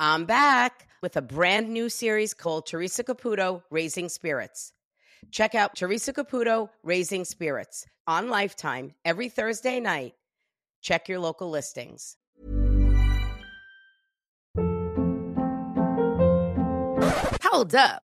I'm back with a brand new series called Theresa Caputo Raising Spirits. Check out Theresa Caputo Raising Spirits on Lifetime every Thursday night. Check your local listings. Hold up.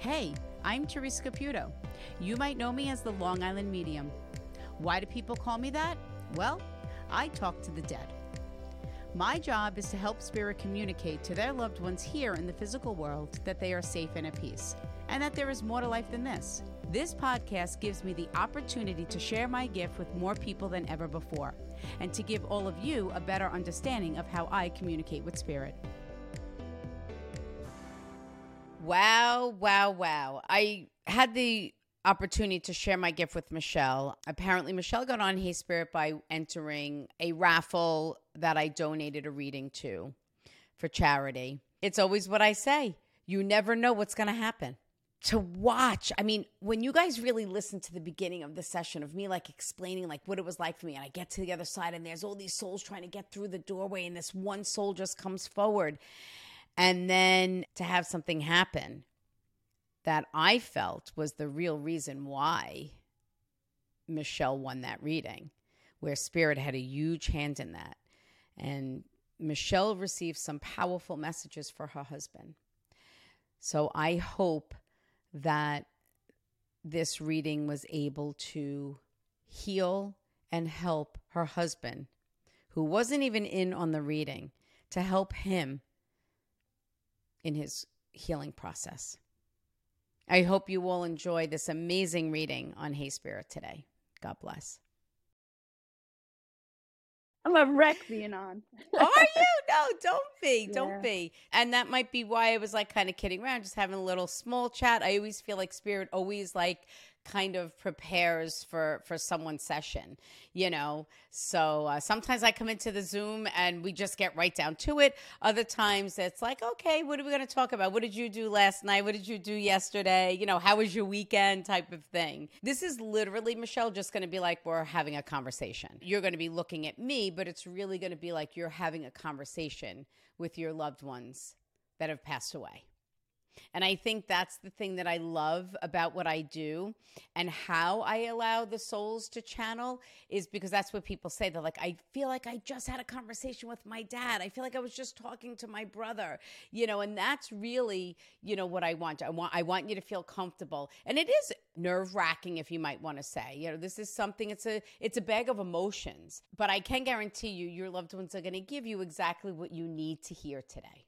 Hey, I'm Theresa Caputo. You might know me as the Long Island Medium. Why do people call me that? Well, I talk to the dead. My job is to help spirit communicate to their loved ones here in the physical world that they are safe and at peace, and that there is more to life than this. This podcast gives me the opportunity to share my gift with more people than ever before, and to give all of you a better understanding of how I communicate with spirit. Wow, wow, wow. I had the opportunity to share my gift with Michelle. Apparently, Michelle got on Hey Spirit by entering a raffle that I donated a reading to for charity. It's always what I say you never know what's going to happen. To watch, I mean, when you guys really listen to the beginning of the session of me like explaining like what it was like for me, and I get to the other side, and there's all these souls trying to get through the doorway, and this one soul just comes forward and then to have something happen that I felt was the real reason why Michelle won that reading, where Spirit had a huge hand in that. And Michelle received some powerful messages for her husband. So I hope that this reading was able to heal and help her husband, who wasn't even in on the reading, to help him in his healing process. I hope you all enjoy this amazing reading on Hey Spirit today. God bless. I'm a wreck being on. Are you? No, don't be. Yeah. Don't be. And that might be why I was like kind of kidding around, just having a little small chat. I always feel like Spirit always like kind of prepares for for someone's session you know? So uh, sometimes i come into the zoom and we just get right down to it. Other times it's like okay what are we going to talk about? What did you do last night? What did you do yesterday? You know how was your weekend type of thing. This is literally michelle just going to be like we're having a conversation. You're going to be looking at me but it's really going to be like you're having a conversation with your loved ones that have passed away and I think that's the thing that I love about what I do and how I allow the souls to channel is because that's what people say. They're like, I feel like I just had a conversation with my dad. I feel like I was just talking to my brother, you know, and that's really, you know, what I want. I want I want you to feel comfortable. And it is nerve wracking if you might want to say. You know, this is something it's a it's a bag of emotions. But I can guarantee you your loved ones are gonna give you exactly what you need to hear today.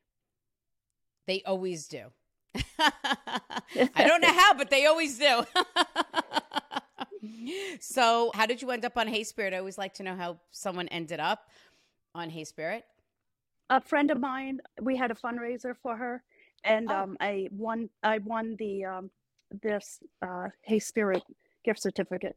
They always do. I don't know how, but they always do. so, how did you end up on Hey Spirit? I always like to know how someone ended up on Hey Spirit. A friend of mine, we had a fundraiser for her, and Oh. um, I won. I won the um, this uh, Hey Spirit gift certificate.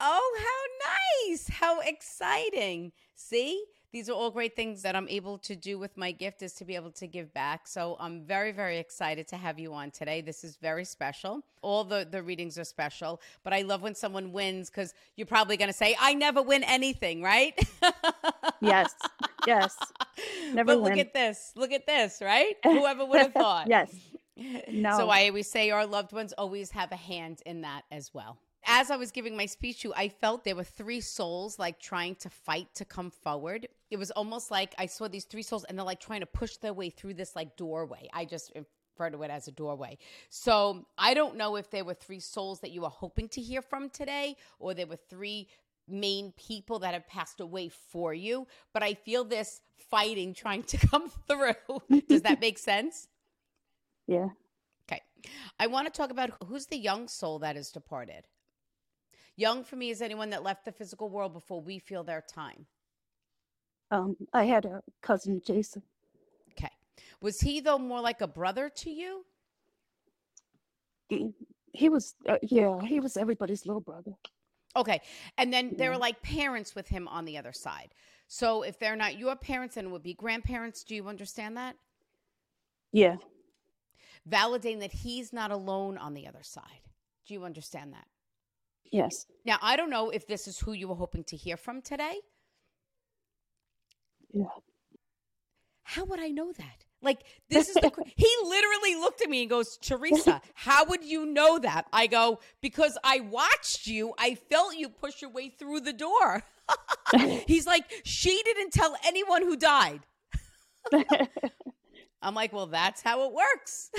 Oh, how nice! How exciting! See, these are all great things that I'm able to do with my gift is to be able to give back. So I'm very, very excited to have you on today. This is very special. All the the readings are special, but I love when someone wins because you're probably going to say, "I never win anything," right? Yes, yes. Never win. but look at this. Look at this, right? Whoever would have thought? yes. No. So I always say our loved ones always have a hand in that as well. As I was giving my speech to you, I felt there were three souls like trying to fight to come forward. It was almost like I saw these three souls and they're like trying to push their way through this like doorway. I just refer to it as a doorway. So I don't know if there were three souls that you were hoping to hear from today or there were three main people that have passed away for you, but I feel this fighting trying to come through. Does that make sense? Yeah. Okay. I want to talk about who's the young soul that is departed. Young for me is anyone that left the physical world before we feel their time. Um, I had a cousin, Jason. Okay. Was he, though, more like a brother to you? He, he was, uh, yeah, he was everybody's little brother. Okay. And then there Yeah. are like parents with him on the other side. So if they're not your parents, then it would be grandparents. Do you understand that? Yeah. Validating that he's not alone on the other side. Do you understand that? Yes. Now, I don't know if this is who you were hoping to hear from today. Yeah. How would I know that? Like, this is the. he literally looked at me and goes, Theresa, how would you know that? I go, because I watched you. I felt you push your way through the door. He's like, she didn't tell anyone who died. I'm like, well, that's how it works.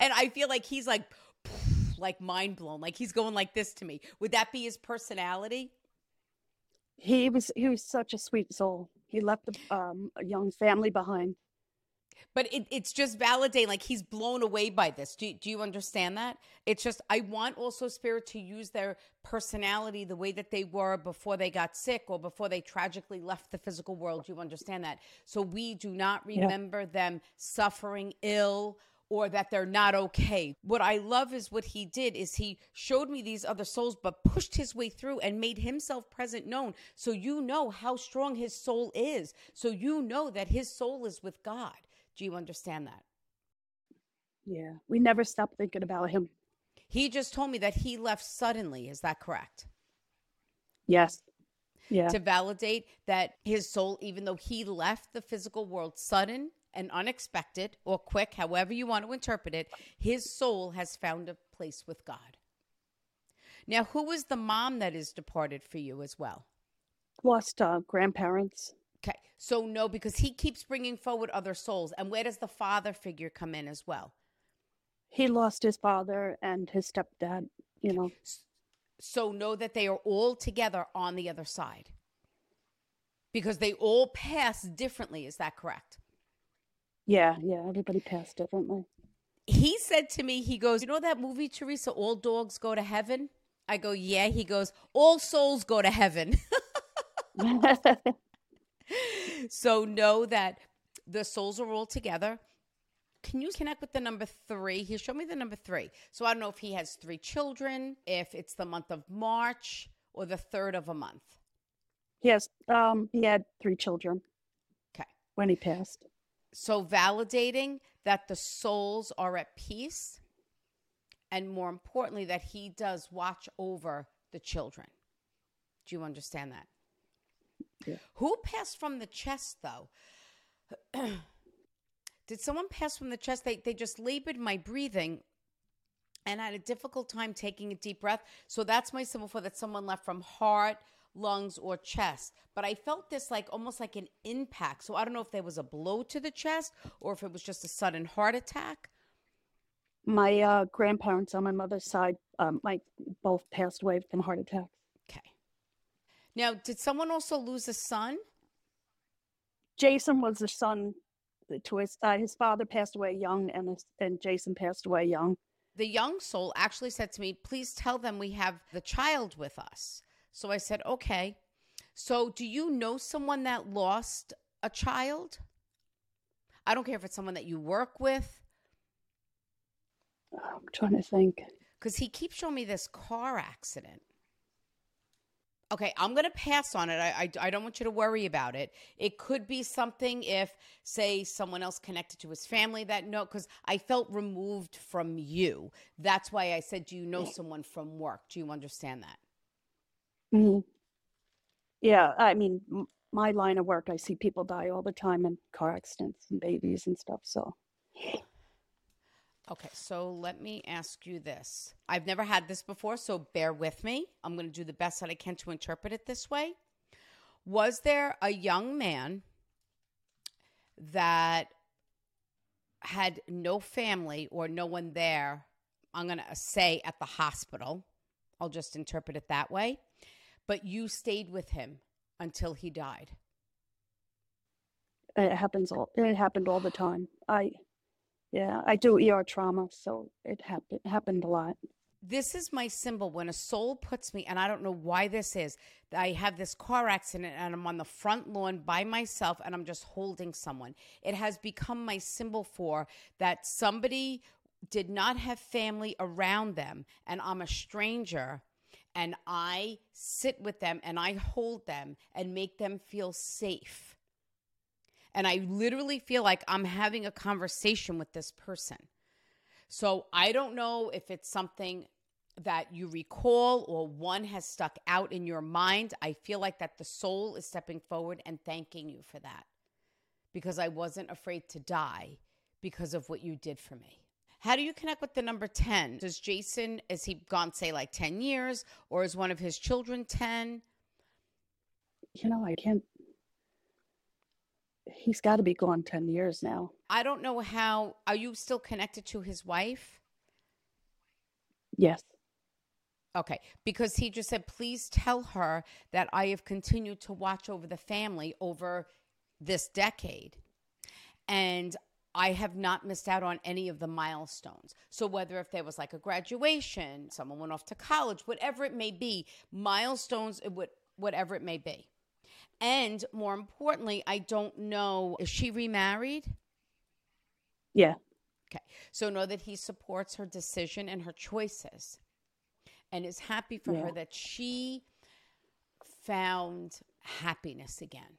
and I feel like he's like, like mind blown. Like he's going like this to me. Would that be his personality? He was he was such a sweet soul. He left a, um, a young family behind. But it, it's just validating, like he's blown away by this. Do, do you understand that? It's just, I want also spirit to use their personality the way that they were before they got sick or before they tragically left the physical world. Do you understand that? So we do not Yeah. remember them suffering ill or that they're not okay. What I love is what he did is he showed me these other souls but pushed his way through and made himself present known so you know how strong his soul is. So you know that his soul is with God. Do you understand that? Yeah. We never stop thinking about him. He just told me that he left suddenly. Is that correct? Yes. Yeah. To validate that his soul, even though he left the physical world sudden and unexpected or quick, however you want to interpret it, his soul has found a place with God. Now, who is the mom that is departed for you as well? Lost uh, grandparents. Okay. So, no, because he keeps bringing forward other souls. And where does the father figure come in as well? He lost his father and his stepdad, you know. So know that they are all together on the other side. Because they all pass differently. Is that correct? Yeah, yeah, everybody passed differently. He said to me, he goes, You know that movie, Theresa, All Dogs Go to Heaven? I go, Yeah. He goes, All souls go to heaven. so know that the souls are all together. Can you connect with the number three? He showed me the number three. So I don't know if he has three children, if it's the month of March or the third of a month. yes, um, he had three children Okay. when he passed. So validating that the souls are at peace and more importantly, that he does watch over the children. Do you understand that? Yeah. Who passed from the chest though? Did someone pass from the chest? They they just labored my breathing and I had a difficult time taking a deep breath. So that's my symbol for that someone left from heart, lungs, or chest. But I felt this like almost like an impact. So I don't know if there was a blow to the chest or if it was just a sudden heart attack. My uh, grandparents on my mother's side, um, like both passed away from heart attacks. Okay. Now, did someone also lose a son? Jason was the son to his uh, his father passed away young, and his, and Jason passed away young. The young soul actually said to me, Please tell them we have the child with us. So I said, Okay. So do you know someone that lost a child? I don't care if it's someone that you work with, I'm trying to think. because he keeps showing me this car accident. Okay, I'm going to pass on it. I, I, I don't want you to worry about it. It could be something if, say, someone else connected to his family that no, because I felt removed from you. That's why I said, Do you know someone from work? Do you understand that? Hmm Yeah, I mean, my line of work, I see people die all the time in car accidents and babies and stuff. So Okay, so let me ask you this. I've never had this before, so bear with me. I'm going to do the best that I can to interpret it this way. Was there a young man that had no family or no one there? I'm going to say at the hospital. I'll just interpret it that way. But you stayed with him until he died. It happens all. It happened all the time. I, yeah, I do ER trauma, so it happened happened a lot. This is my symbol when a soul puts me, and I don't know why this is. I have this car accident and I'm on the front lawn by myself and I'm just holding someone. It has become my symbol for that somebody did not have family around them and I'm a stranger and I sit with them and I hold them and make them feel safe. And I literally feel like I'm having a conversation with this person. So I don't know if it's something that you recall or one has stuck out in your mind. I feel like that the soul is stepping forward and thanking you for that because I wasn't afraid to die because of what you did for me. How do you connect with the number 10? Does Jason, is he gone, say, like 10 years, or is one of his children 10? You know, I can't. He's got to be gone 10 years now. I don't know how. Are you still connected to his wife? Yes. Okay, because he just said, please tell her that I have continued to watch over the family over this decade. And I have not missed out on any of the milestones. So, whether if there was like a graduation, someone went off to college, whatever it may be, milestones, uh, whatever it may be. And more importantly, I don't know, is she remarried? Yeah. Okay. So, know that he supports her decision and her choices and is happy for Yeah. her that she found happiness again.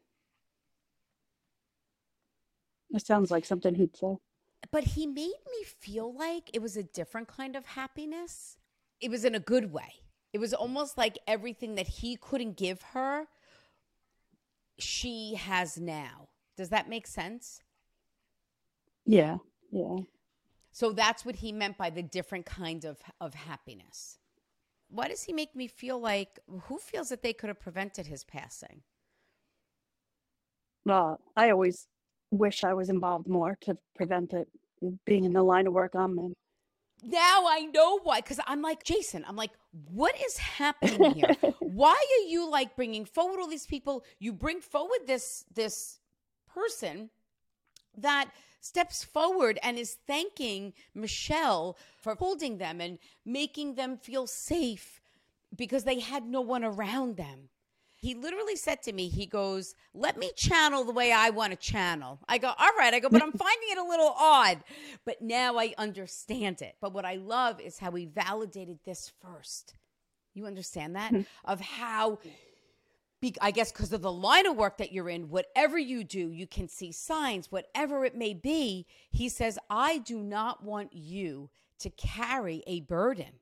It sounds like something he'd say. But he made me feel like it was a different kind of happiness. It was in a good way. It was almost like everything that he couldn't give her, she has now. Does that make sense? Yeah. Yeah. So that's what he meant by the different kind of, of happiness. Why does he make me feel like who feels that they could have prevented his passing? Uh, I always wish I was involved more to prevent it being in the line of work I'm in. Now I know why. Because I'm like, Jason, I'm like, what is happening here? why are you like bringing forward all these people? You bring forward this this person that steps forward and is thanking Michelle for holding them and making them feel safe because they had no one around them. He literally said to me, he goes, Let me channel the way I want to channel. I go, All right. I go, but I'm finding it a little odd. But now I understand it. But what I love is how he validated this first. You understand that? Hmm. of how, I guess, because of the line of work that you're in, whatever you do, you can see signs, whatever it may be. He says, I do not want you to carry a burden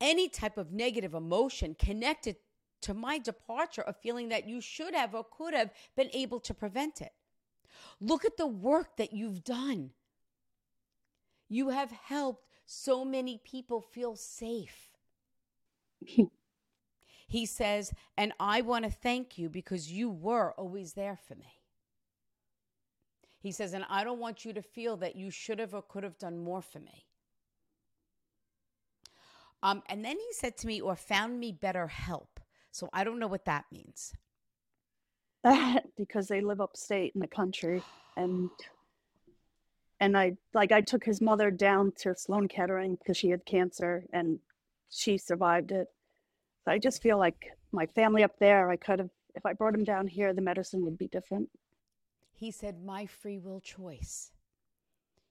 any type of negative emotion connected to my departure of feeling that you should have or could have been able to prevent it. Look at the work that you've done. You have helped so many people feel safe. he says, and I want to thank you because you were always there for me. He says, and I don't want you to feel that you should have or could have done more for me. Um, and then he said to me, or found me better help. So I don't know what that means. because they live upstate in the country and and I like I took his mother down to Sloan Kettering because she had cancer and she survived it. So I just feel like my family up there, I could have if I brought him down here, the medicine would be different. He said, My free will choice.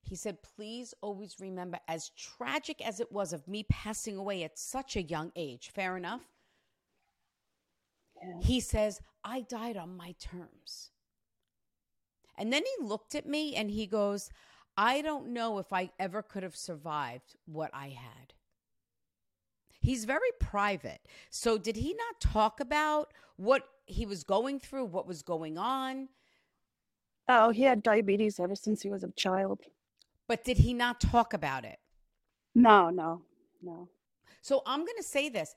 He said, Please always remember, as tragic as it was of me passing away at such a young age, fair enough. He says, I died on my terms. And then he looked at me and he goes, I don't know if I ever could have survived what I had. He's very private. So, did he not talk about what he was going through, what was going on? Oh, he had diabetes ever since he was a child. But did he not talk about it? No, no, no. So I'm going to say this.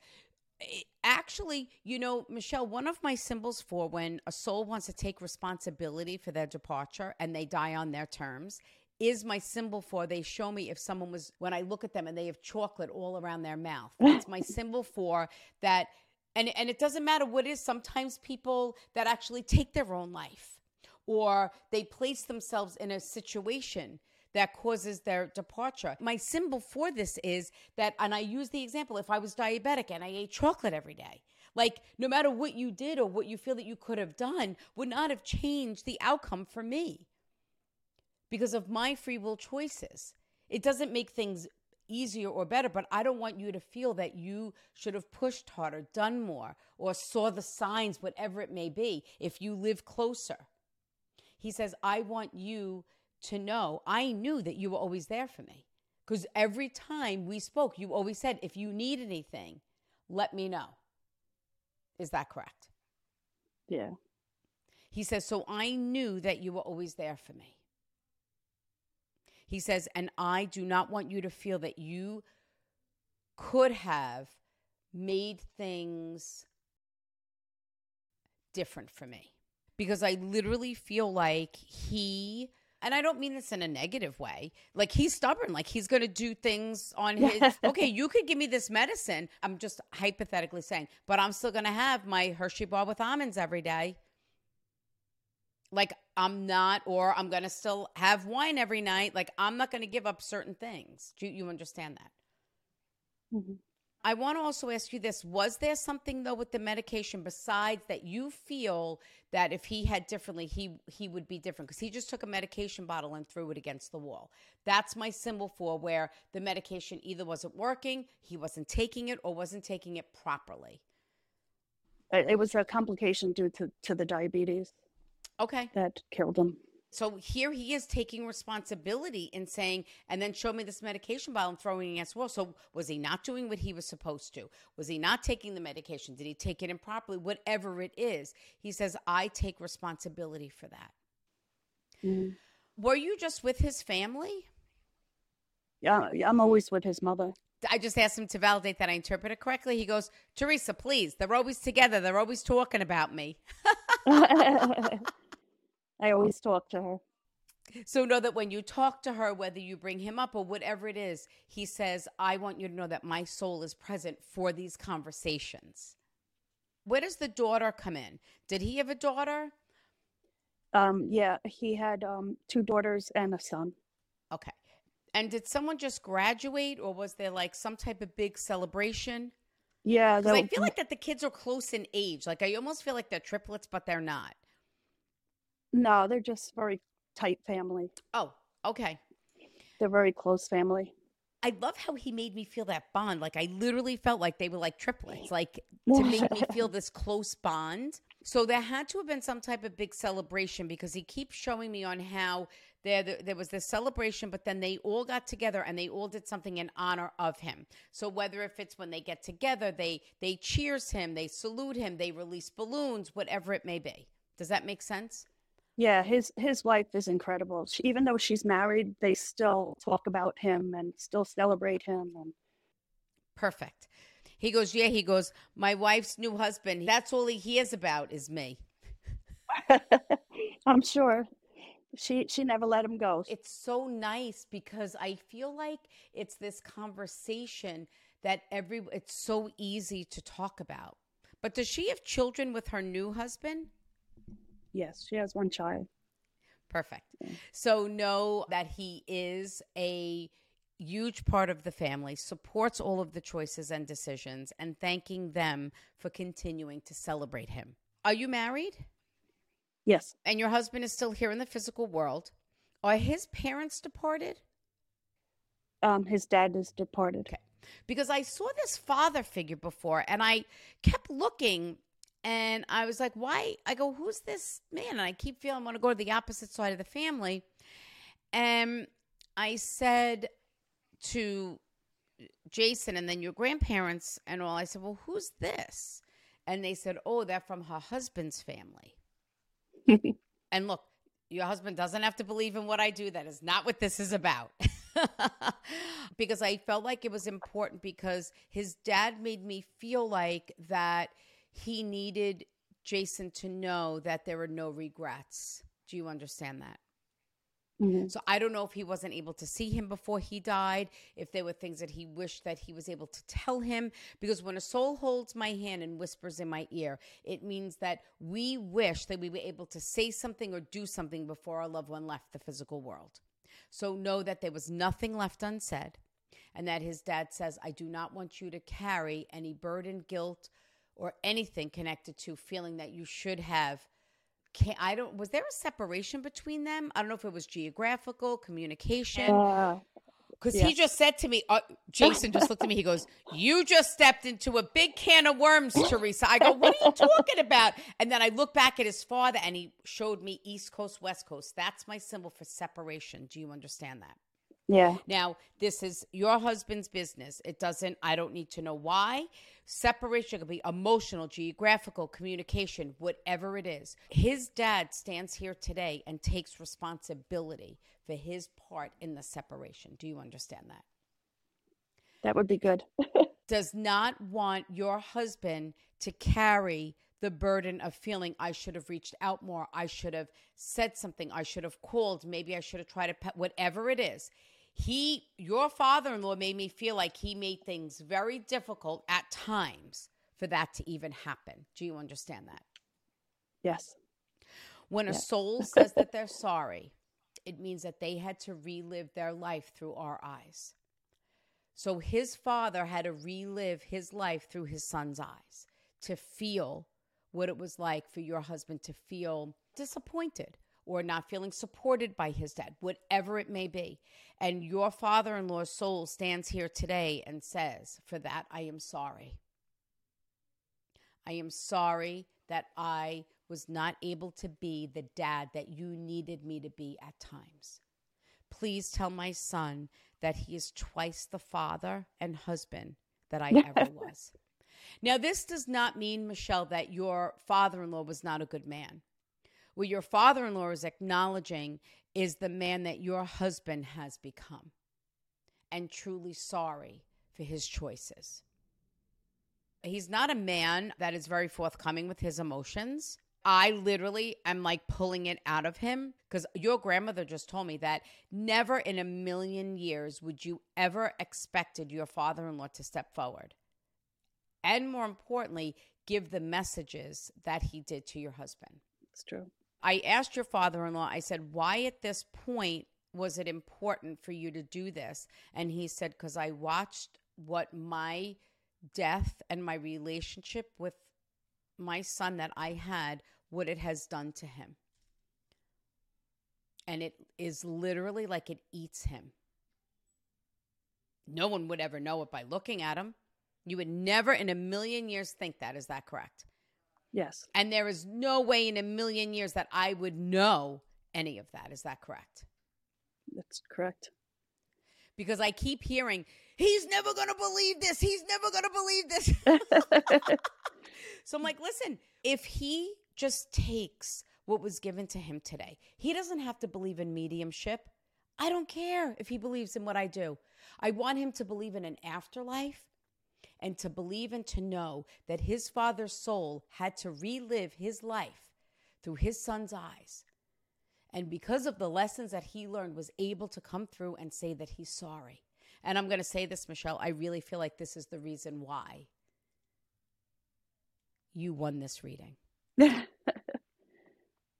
Eh, Actually, you know, Michelle, one of my symbols for when a soul wants to take responsibility for their departure and they die on their terms is my symbol for they show me if someone was when I look at them and they have chocolate all around their mouth. It's my symbol for that and and it doesn't matter what it is sometimes people that actually take their own life or they place themselves in a situation that causes their departure. My symbol for this is that, and I use the example if I was diabetic and I ate chocolate every day, like no matter what you did or what you feel that you could have done, would not have changed the outcome for me because of my free will choices. It doesn't make things easier or better, but I don't want you to feel that you should have pushed harder, done more, or saw the signs, whatever it may be, if you live closer. He says, I want you to know I knew that you were always there for me. Because every time we spoke, you always said, if you need anything, let me know. Is that correct? Yeah. He says, So I knew that you were always there for me. He says, And I do not want you to feel that you could have made things different for me. Because I literally feel like he, and I don't mean this in a negative way, like he's stubborn, like he's going to do things on his, okay, you could give me this medicine. I'm just hypothetically saying, but I'm still going to have my Hershey bar with almonds every day like I'm not, or I'm going to still have wine every night. Like I'm not going to give up certain things. Do you, you understand that? Mhm. I want to also ask you this Was there something, though, with the medication besides that you feel that if he had differently, he, he would be different? Because he just took a medication bottle and threw it against the wall. That's my symbol for where the medication either wasn't working, he wasn't taking it, or wasn't taking it properly. It, was a complication due to, to the diabetes Okay. that killed him. So here he is taking responsibility and saying, and then show me this medication bottle and throwing it against the wall. So was he not doing what he was supposed to? Was he not taking the medication? Did he take it improperly? Whatever it is, he says, I take responsibility for that. Mhm. Were you just with his family? Yeah, yeah, I'm always with his mother. I just asked him to validate that I interpret it correctly. He goes, Theresa, please. They're always together. They're always talking about me. I always talk to her. So know that when you talk to her, whether you bring him up or whatever it is, he says, I want you to know that my soul is present for these conversations. Where does the daughter come in? Did he have a daughter? Um, yeah, he had um, two daughters and a son. Okay. And did someone just graduate or was there like some type of big celebration? Yeah, Because I feel like that the kids are close in age. Like I almost feel like they're triplets, but they're not. No, they're just very tight family. Oh, okay. They're very close family. I love how he made me feel that bond. Like I literally felt like they were like triplets, like to make me feel this close bond. So there had to have been some type of big celebration because he keeps showing me on how there there was this celebration, but then they all got together and they all did something in honor of him. So whether if it's when they get together, they they cheers him, they salute him, they release balloons, whatever it may be. Does that make sense? Yeah, his his wife is incredible. She, even though she's married, they still talk about him and still celebrate him. And Perfect. He goes, yeah. He goes, my wife's new husband. That's all he hears about is me. I'm sure she she never let him go. It's so nice because I feel like it's this conversation that every it's so easy to talk about. But does she have children with her new husband? Yes, she has one child. Perfect. So know that he is a huge part of the family, supports all of the choices and decisions, and thanking them for continuing to celebrate him. Are you married? Yes, And your husband is still here in the physical world. Are his parents departed? um, his dad is departed. Okay. Because I saw this father figure before and I kept looking and I was like, why? I go, who's this man? And I keep feeling I want to go to the opposite side of the family. And I said to Jason and then your grandparents and all, I said, well, who's this? And they said, oh, they're from her husband's family. And look, Your husband doesn't have to believe in what I do. That is not what this is about. because I felt like it was important because his dad made me feel like that he needed Jason to know that there were no regrets. Do you understand that? Mhm. So I don't know if he wasn't able to see him before he died, if there were things that he wished that he was able to tell him. Because when a soul holds my hand and whispers in my ear, it means that we wish that we were able to say something or do something before our loved one left the physical world. So know that there was nothing left unsaid, and that his dad says, I do not want you to carry any burden, guilt, or anything connected to feeling that you should have can I don't was there a separation between them? I don't know if it was geographical, communication. Uh, Because yeah. he just said to me, uh, Jason just looked at me. He goes, "You just stepped into a big can of worms, Theresa." I go, "What are you talking about?" And then I look back at his father, and he showed me East Coast, West Coast. That's my symbol for separation. Do you understand that? Yeah. Now, this is your husband's business. It doesn't, I don't need to know why. Separation could be emotional, geographical, communication, whatever it is. His dad stands here today and takes responsibility for his part in the separation. Do you understand that? That would be good. Does not want your husband to carry the burden of feeling I should have reached out more. I should have said something. I should have called. Maybe I should have tried to, pe- whatever it is. He, your father in law, made me feel like he made things very difficult at times for that to even happen. Do you understand that? yes. When a Yeah. soul says that they're sorry, it means that they had to relive their life through our eyes. So his father had to relive his life through his son's eyes to feel what it was like for your husband to feel disappointed or not feeling supported by his dad, whatever it may be. And your father in law's soul stands here today and says, For that, I am sorry. I am sorry that I was not able to be the dad that you needed me to be at times. Please tell my son that he is twice the father and husband that I ever was. Now, this does not mean, Michelle, that your father in law was not a good man. What your father in law is acknowledging is the man that your husband has become and truly sorry for his choices. He's not a man that is very forthcoming with his emotions. I literally am like pulling it out of him because your grandmother just told me that never in a million years would you ever expected your father-in-law to step forward. And more importantly, give the messages that he did to your husband. It's true. I asked your father in law, I said, why at this point was it important for you to do this? And he said, because I watched what my death and my relationship with my son that I had, what it has done to him. And it is literally like it eats him. No one would ever know it by looking at him. You would never in a million years think that. Is that correct? Yes. And there is no way in a million years that I would know any of that. Is that correct? That's correct. Because I keep hearing, he's never going to believe this. He's never going to believe this. so I'm like, listen, if he just takes what was given to him today, he doesn't have to believe in mediumship. I don't care if he believes in what I do. I want him to believe in an afterlife and to believe and to know that his father's soul had to relive his life through his son's eyes. And because of the lessons that he learned, was able to come through and say that he's sorry. And I'm going to say this, Michelle, I really feel like this is the reason why you won this reading.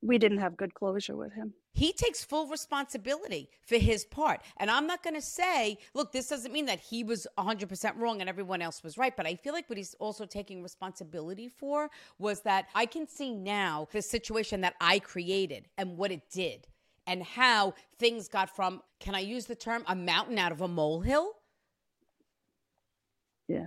we didn't have good closure with him. He takes full responsibility for his part. And I'm not going to say, look, this doesn't mean that he was 100% wrong and everyone else was right. But I feel like what he's also taking responsibility for was that I can see now the situation that I created and what it did and how things got from, can I use the term, a mountain out of a molehill? Yeah.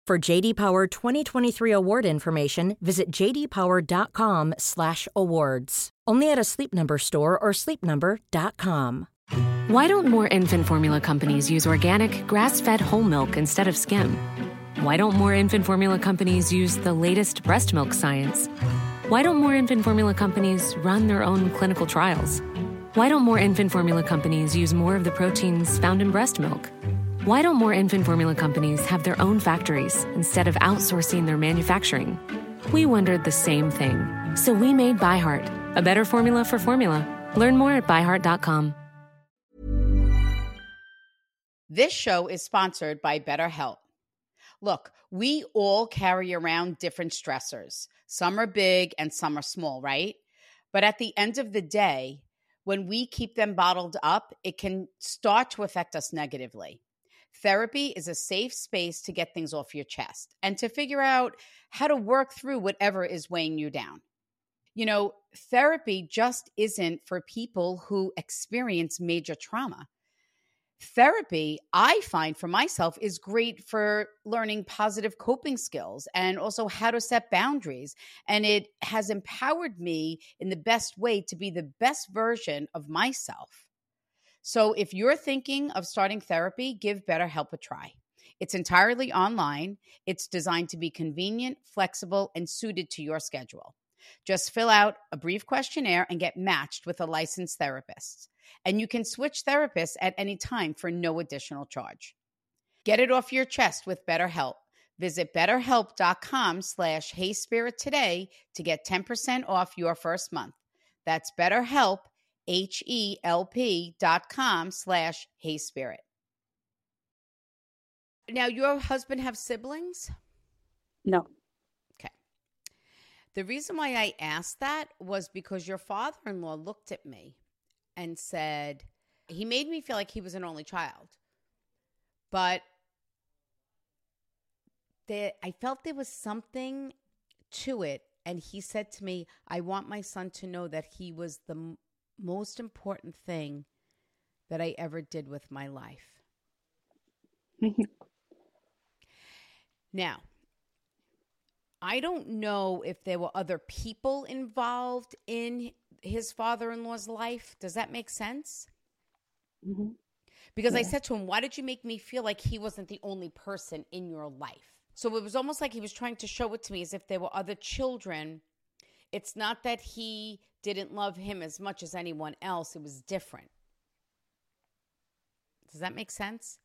For JD Power 2023 award information, visit jdpower.com/awards. Only at a Sleep Number store or sleepnumber.com. Why don't more infant formula companies use organic, grass fed whole milk instead of skim? Why don't more infant formula companies use the latest breast milk science? Why don't more infant formula companies run their own clinical trials? Why don't more infant formula companies use more of the proteins found in breast milk? Why don't more infant formula companies have their own factories instead of outsourcing their manufacturing? We wondered the same thing. So we made ByHeart, a better formula for formula. Learn more at byheart.com. This show is sponsored by BetterHelp. Look, we all carry around different stressors. Some are big and some are small, right? But at the end of the day, when we keep them bottled up, it can start to affect us negatively. Therapy is a safe space to get things off your chest and to figure out how to work through whatever is weighing you down. You know, therapy just isn't for people who experience major trauma. Therapy, I find for myself, is great for learning positive coping skills and also how to set boundaries. And it has empowered me in the best way to be the best version of myself. So if you're thinking of starting therapy, give BetterHelp a try. It's entirely online, it's designed to be convenient, flexible, and suited to your schedule. Just fill out a brief questionnaire and get matched with a licensed therapist. And you can switch therapists at any time for no additional charge. Get it off your chest with BetterHelp. Visit betterhelp.com slash heyspirit today to get 10% off your first month. That's betterhelp, H-E-L-P dot com slash Hey Spirit. Now, your husband have siblings? No. Okay. The reason why I asked that was because your father in law looked at me and said, he made me feel like he was an only child. But there, I felt there was something to it. And he said to me, I want my son to know that he was the m- most important thing that I ever did with my life. Now, I don't know if there were other people involved in his father in law's life. Does that make sense? hmm Because I said to him, Why did you make me feel like he wasn't the only person in your life? So it was almost like he was trying to show it to me as if there were other children. It's not that he didn't love him as much as anyone else, it was different. Does that make sense?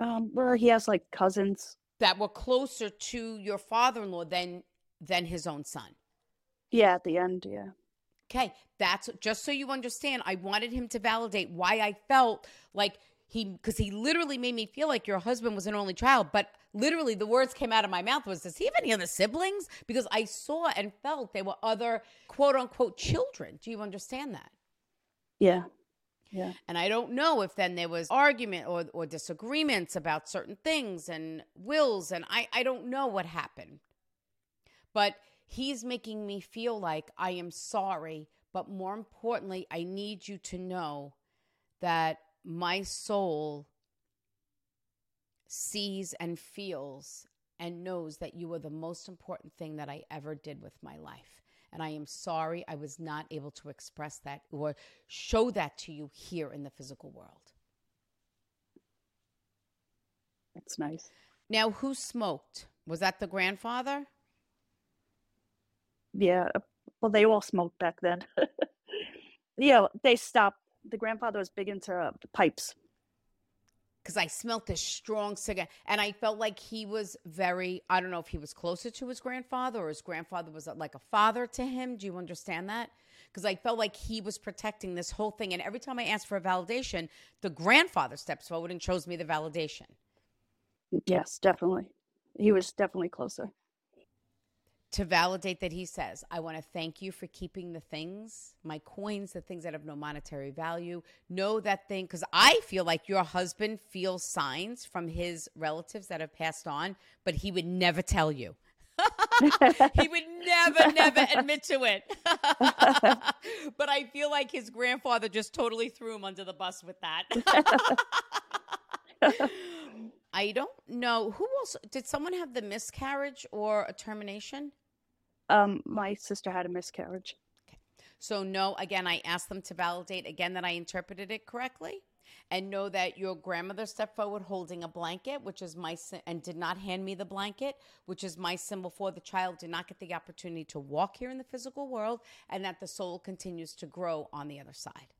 Um, where he has like cousins. That were closer to your father in law than than his own son. Yeah, at the end, yeah. Okay, that's just so you understand. I wanted him to validate why I felt like he, because he literally made me feel like your husband was an only child. But literally, the words came out of my mouth was, "Does he have any other siblings?" Because I saw and felt there were other quote unquote children. Do you understand that? Yeah. Yeah. And I don't know if then there was argument or, or disagreements about certain things and wills, and I, I don't know what happened. But he's making me feel like I am sorry, but more importantly, I need you to know that my soul sees and feels and knows that you are the most important thing that I ever did with my life. And I am sorry I was not able to express that or show that to you here in the physical world. That's nice. Now, who smoked? Was that the grandfather? Yeah. Well, they all smoked back then. yeah, they stopped. The grandfather was big into uh, pipes. because I smelt this strong cigar, and I felt like he was very. I don't know if he was closer to his grandfather or his grandfather was uh, like a father to him. Do you understand that? Because I felt like he was protecting this whole thing, and every time I asked for a validation, the grandfather steps forward and shows me the validation. Yes, definitely. He was definitely closer. To validate that he says, I want to thank you for keeping the things, my coins, the things that have no monetary value. Know that thing, because I feel like your husband feels signs from his relatives that have passed on, but he would never tell you. he would never, never admit to it. but I feel like his grandfather just totally threw him under the bus with that. I don't know who else did someone have the miscarriage or a termination? Um, my sister had a miscarriage. Okay. So no, again, I asked them to validate again that I interpreted it correctly and know that your grandmother stepped forward holding a blanket, which is my and did not hand me the blanket, which is my symbol for the child did not get the opportunity to walk here in the physical world, and that the soul continues to grow on the other side.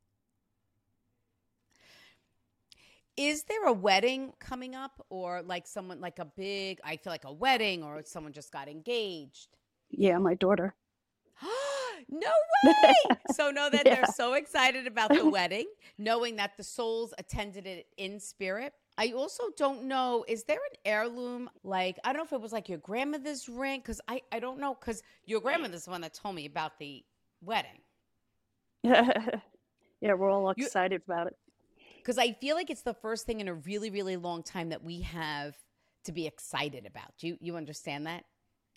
Is there a wedding coming up, or like someone like a big? I feel like a wedding, or someone just got engaged. Yeah, my daughter. no way. so know that yeah. they're so excited about the wedding, knowing that the souls attended it in spirit. I also don't know, is there an heirloom? Like, I don't know if it was like your grandmother's ring, because I, I don't know, because your grandmother's the one that told me about the wedding. yeah, we're all excited you, about it. Because I feel like it's the first thing in a really, really long time that we have to be excited about. Do you, you understand that?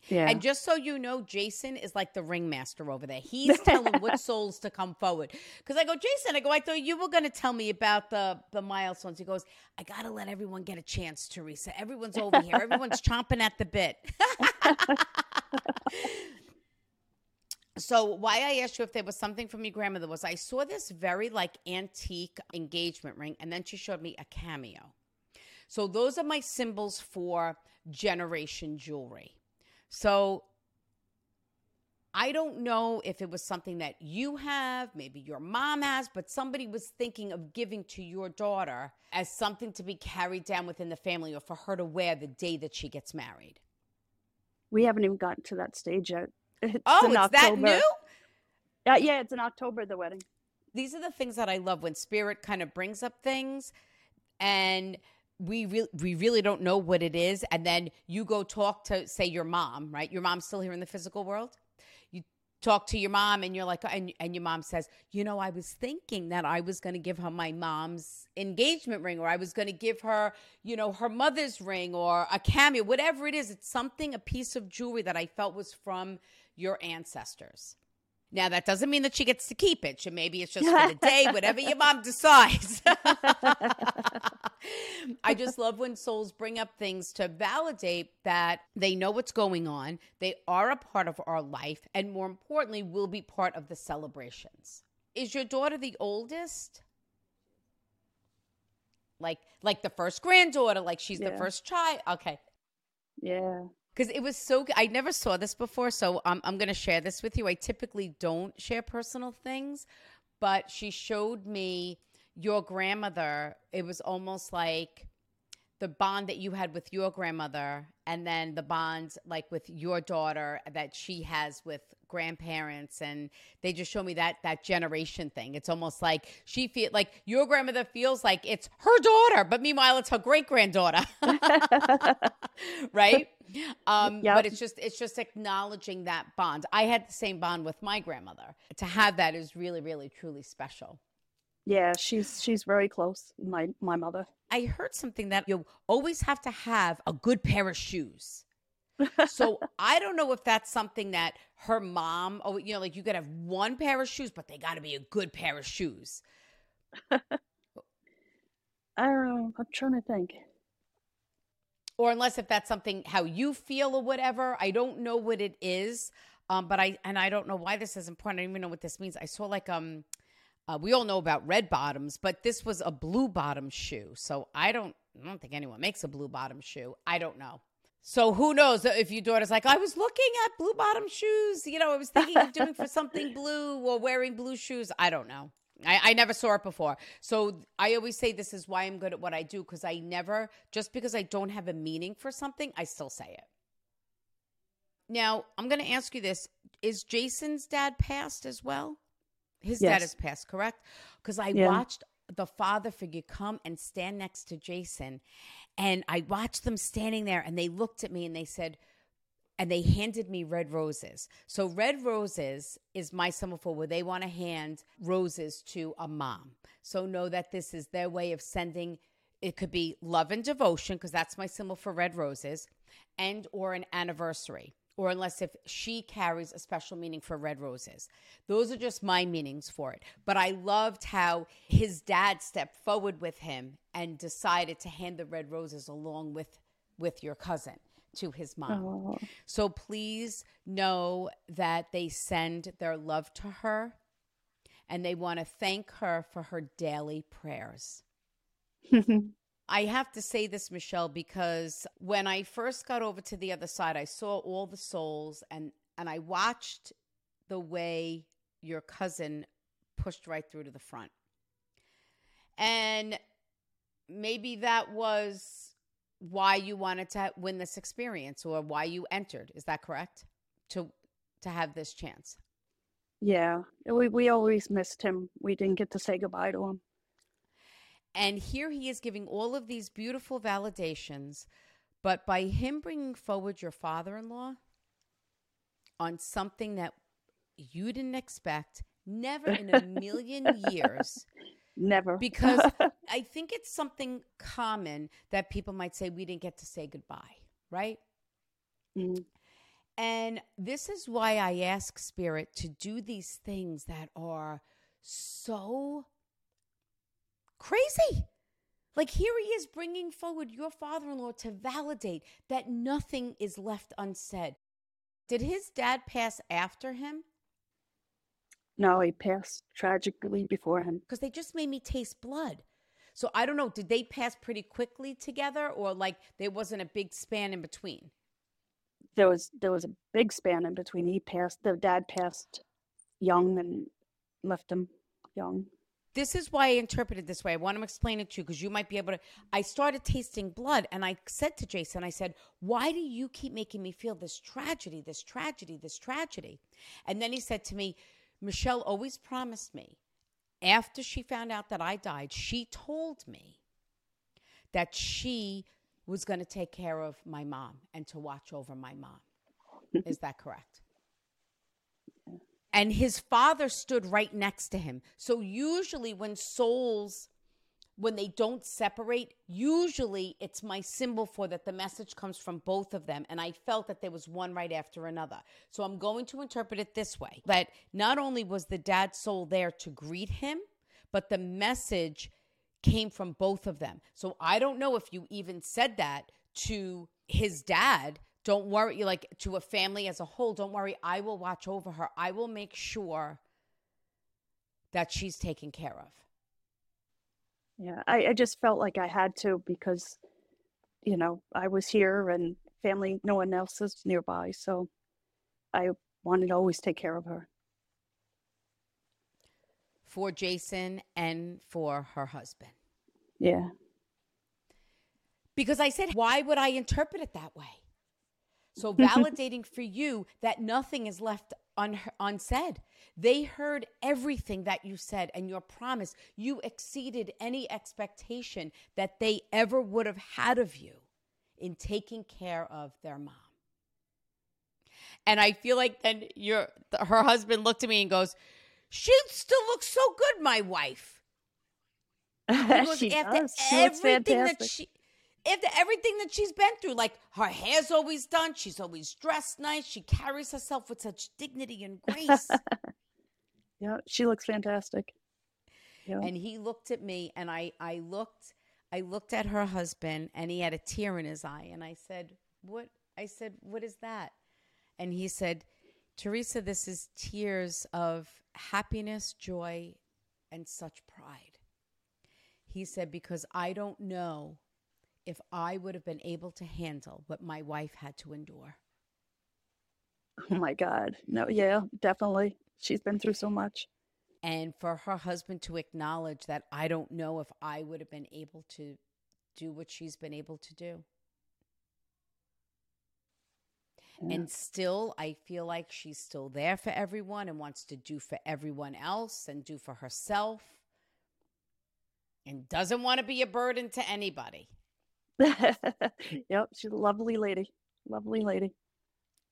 Yeah. And just so you know, Jason is like the ringmaster over there. He's telling what souls to come forward. Because I go, Jason, I go, I thought you were going to tell me about the the milestones. He goes, I got to let everyone get a chance, Theresa. Everyone's over here. Everyone's chomping at the bit. so why I asked you if there was something from your grandmother was I saw this very like antique engagement ring, and then she showed me a cameo. So those are my symbols for generation jewelry. So I don't know if it was something that you have, maybe your mom has, but somebody was thinking of giving to your daughter as something to be carried down within the family or for her to wear the day that she gets married. We haven't even gotten to that stage yet. It's oh, it's October. that new? Yeah, yeah, it's in October, the wedding. These are the things that I love when spirit kind of brings up things and we re- we really don't know what it is. And then you go talk to say your mom right? Your mom's still here in the physical world. You talk to your mom and you're like and, and your mom says you know i was thinking that i was going to give her my mom's engagement ring or i was going to give her you know her mother's ring or a cameo whatever it is. It's something a piece of jewelry that i felt was from your ancestors. Now that doesn't mean that she gets to keep it. maybe it's just for the day, whatever your mom decides. I just love when souls bring up things to validate that they know what's going on, they are a part of our life, and more importantly, will be part of the celebrations. Is your daughter the oldest? Like like the first granddaughter, like she's yeah. the first child. Okay. Yeah because it was so i never saw this before so i'm, I'm going to share this with you i typically don't share personal things but she showed me your grandmother it was almost like the bond that you had with your grandmother and then the bond like with your daughter that she has with grandparents. And they just show me that that generation thing. It's almost like she feel like your grandmother feels like it's her daughter but meanwhile it's her great granddaughter right? Um yep. but it's just it's just acknowledging that bond. I had the same bond with my grandmother. To have that is really really truly special yeah, she's she's very close. My my mother. I heard something that you always have to have a good pair of shoes. so I don't know if that's something that her mom, oh, you know, like you gotta have one pair of shoes, but they gotta be a good pair of shoes. I don't know. I'm trying to think. Or unless if that's something how you feel or whatever. I don't know what it is. Um, but I and I don't know why this is important. I don't even know what this means. I saw like um uh, we all know about red bottoms, but this was a blue bottom shoe. So I don't, I don't think anyone makes a blue bottom shoe. I don't know. So who knows if your daughter's like, I was looking at blue bottom shoes. You know, I was thinking of doing for something blue or wearing blue shoes. I don't know. I, I never saw it before. So I always say this is why I'm good at what I do because I never, just because I don't have a meaning for something, I still say it. Now, I'm going to ask you this Is Jason's dad passed as well? His yes. dad has passed, correct? Because I yeah. watched the father figure come and stand next to Jason. And I watched them standing there and they looked at me and they said, and they handed me red roses. So red roses is my symbol for where they want to hand roses to a mom. So know that this is their way of sending it could be love and devotion because that's my symbol for red roses and or an anniversary or unless if she carries a special meaning for red roses. Those are just my meanings for it. But I loved how his dad stepped forward with him and decided to hand the red roses along with with your cousin to his mom. Oh. So please know that they send their love to her and they want to thank her for her daily prayers. I have to say this, Michelle, because when I first got over to the other side, I saw all the souls and, and I watched the way your cousin pushed right through to the front. And maybe that was why you wanted to win this experience or why you entered. Is that correct? To to have this chance. Yeah, we we always missed him. We didn't get to say goodbye to him. And here he is giving all of these beautiful validations, but by him bringing forward your father in law on something that you didn't expect, never in a million years. Never. Because I think it's something common that people might say, we didn't get to say goodbye, right? Mm. And this is why I ask Spirit to do these things that are so crazy. Like here he is bringing forward your father in law to validate that nothing is left unsaid. Did his dad pass after him? No, he passed tragically before him. Because they just made me taste blood. So I don't know, did they pass pretty quickly together or like there wasn't a big span in between? There was there was a big span in between. He passed the dad passed young and left him young. This is why I interpreted this way. I want to explain it to you because you might be able to. I started tasting blood and I said to Jason, I said, Why do you keep making me feel this tragedy, this tragedy, this tragedy? And then he said to me, Michelle always promised me after she found out that I died, she told me that she was going to take care of my mom and to watch over my mom. Is that correct? And his father stood right next to him. So usually when souls when they don't separate, usually it's my symbol for that the message comes from both of them. And I felt that there was one right after another. So I'm going to interpret it this way that not only was the dad's soul there to greet him, but the message came from both of them. So I don't know if you even said that to his dad. Don't worry, like to a family as a whole, don't worry. I will watch over her. I will make sure that she's taken care of. Yeah, I, I just felt like I had to because, you know, I was here and family, no one else is nearby. So I wanted to always take care of her. For Jason and for her husband. Yeah. Because I said, why would I interpret it that way? So mm-hmm. validating for you that nothing is left un- unsaid. They heard everything that you said and your promise. You exceeded any expectation that they ever would have had of you in taking care of their mom. And I feel like then your her husband looked at me and goes, "She still looks so good, my wife." Goes, she after does. She looks everything that fantastic. she after everything that she's been through, like her hair's always done, she's always dressed nice, she carries herself with such dignity and grace. Yeah, she looks fantastic. Yeah. and he looked at me and I I looked I looked at her husband and he had a tear in his eye and I said, "What?" I said, "What is that?" And he said, "Theresa, this is tears of happiness, joy, and such pride." He said because I don't know if I would have been able to handle what my wife had to endure. oh my God. No, yeah, definitely. She's been through so much. and for her husband to acknowledge that I don't know if I would have been able to do what she's been able to do. And still, I feel like she's still there for everyone and wants to do for everyone else and do for herself and doesn't want to be a burden to anybody. yep, she's a lovely lady. Lovely lady.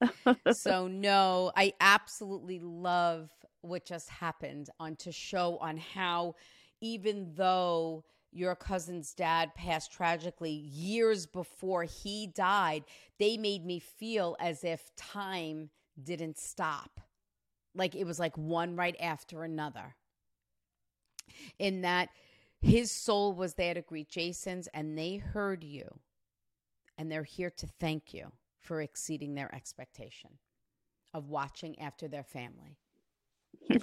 so no, I absolutely love what just happened on to show on how even though your cousin's dad passed tragically years before he died, they made me feel as if time didn't stop. Like it was like one right after another. In that his soul was there to greet Jason's and they heard you. And they're here to thank you for exceeding their expectation of watching after their family.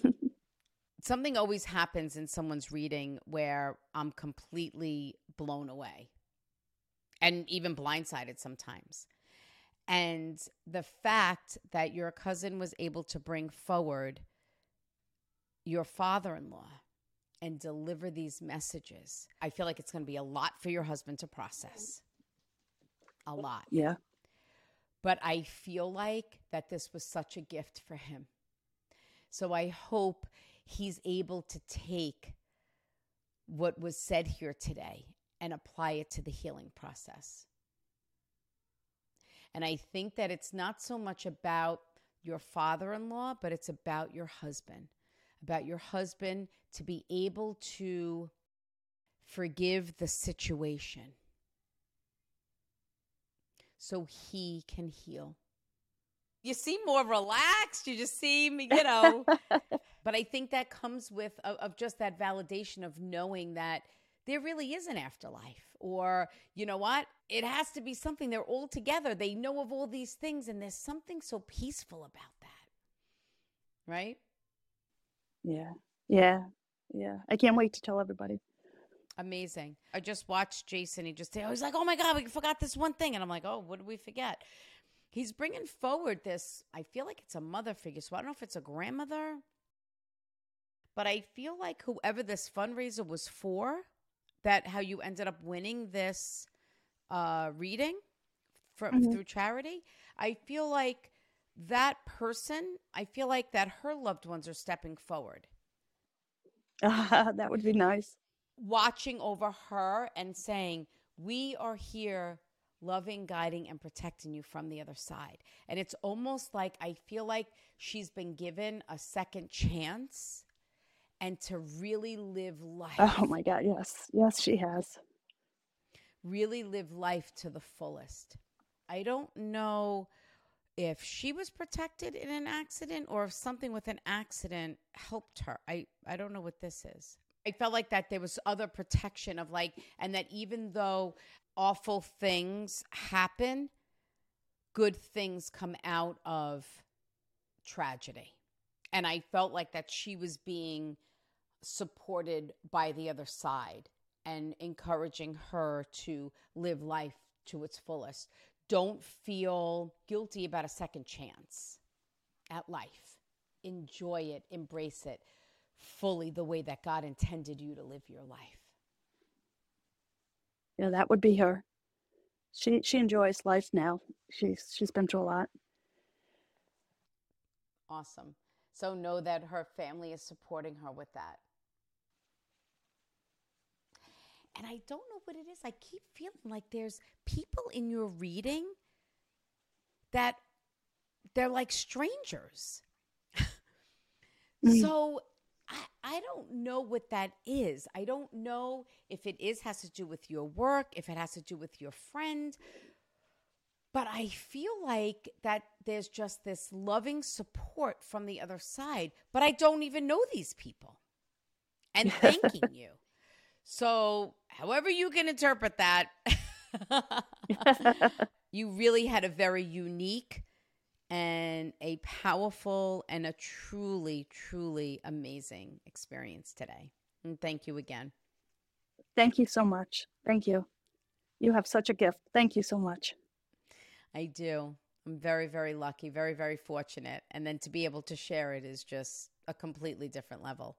Something always happens in someone's reading where I'm completely blown away and even blindsided sometimes. And the fact that your cousin was able to bring forward your father in law and deliver these messages, I feel like it's going to be a lot for your husband to process. A lot. Yeah. But I feel like that this was such a gift for him. So I hope he's able to take what was said here today and apply it to the healing process. And I think that it's not so much about your father in law, but it's about your husband, about your husband to be able to forgive the situation so he can heal. You seem more relaxed. You just seem, you know. but I think that comes with of, of just that validation of knowing that there really is an afterlife. Or, you know what? It has to be something. They're all together. They know of all these things, and there's something so peaceful about that. Right? Yeah. Yeah. Yeah. I can't wait to tell everybody. Amazing. I just watched Jason. He just, was like, oh my God, we forgot this one thing. And I'm like, oh, what did we forget? He's bringing forward this, I feel like it's a mother figure. So I don't know if it's a grandmother, but I feel like whoever this fundraiser was for, that how you ended up winning this uh, reading for, Mhm. through charity, I feel like that person, I feel like that her loved ones are stepping forward. that would be nice. watching over her and saying, We are here loving, guiding, and protecting you from the other side. And it's almost like I feel like she's been given a second chance and to really live oh life. Oh my God. Yes. Yes, she has. really live life to the fullest. I don't know if she was protected in an accident or if something with an accident helped her. I, I don't know what this is. I felt like that there was other protection of like, and that even though awful things happen, good things come out of tragedy. And I felt like that she was being supported by the other side and encouraging her to live life to its fullest. Don't feel guilty about a second chance at life. Enjoy it, embrace it fully the way that God intended you to live your life. Yeah, that would be her. She she enjoys life now. She's she's been through a lot. Awesome. So know that her family is supporting her with that. And I don't know what it is. I keep feeling like there's people in your reading that they're like strangers. Mhm. so I, I don't know what that is. I don't know if it is has to do with your work, if it has to do with your friend. But I feel like that there's just this loving support from the other side, but I don't even know these people and thanking you. So, however you can interpret that, you really had a very unique and a powerful and a truly, truly amazing experience today. And thank you again. Thank you so much. Thank you. You have such a gift. Thank you so much. I do. I'm very, very lucky, very, very fortunate. And then to be able to share it is just a completely different level.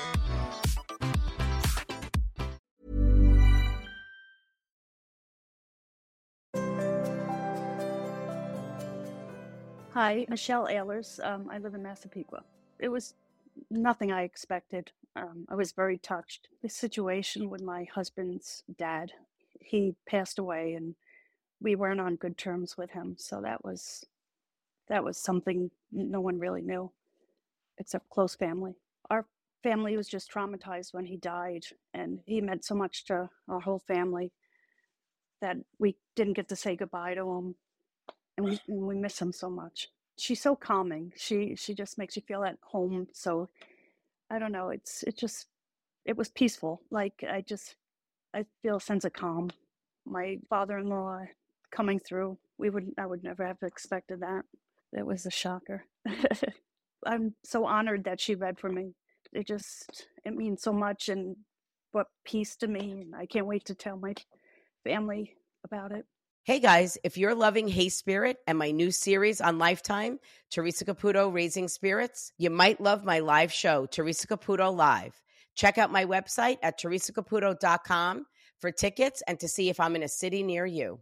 Hi, Michelle Ehlers. Um, I live in Massapequa. It was nothing I expected. Um, I was very touched. The situation with my husband's dad, he passed away, and we weren't on good terms with him. So that was that was something no one really knew, except close family. Our family was just traumatized when he died, and he meant so much to our whole family that we didn't get to say goodbye to him we, we miss him so much. She's so calming. She she just makes you feel at home. So I don't know. It's it just it was peaceful. Like I just I feel a sense of calm. My father-in-law coming through. We would I would never have expected that. It was a shocker. I'm so honored that she read for me. It just it means so much and what peace to me. And I can't wait to tell my family about it. Hey guys, if you're loving Hey Spirit and my new series on Lifetime, Theresa Caputo Raising Spirits, you might love my live show, Theresa Caputo Live. Check out my website at theresacaputo.com for tickets and to see if I'm in a city near you.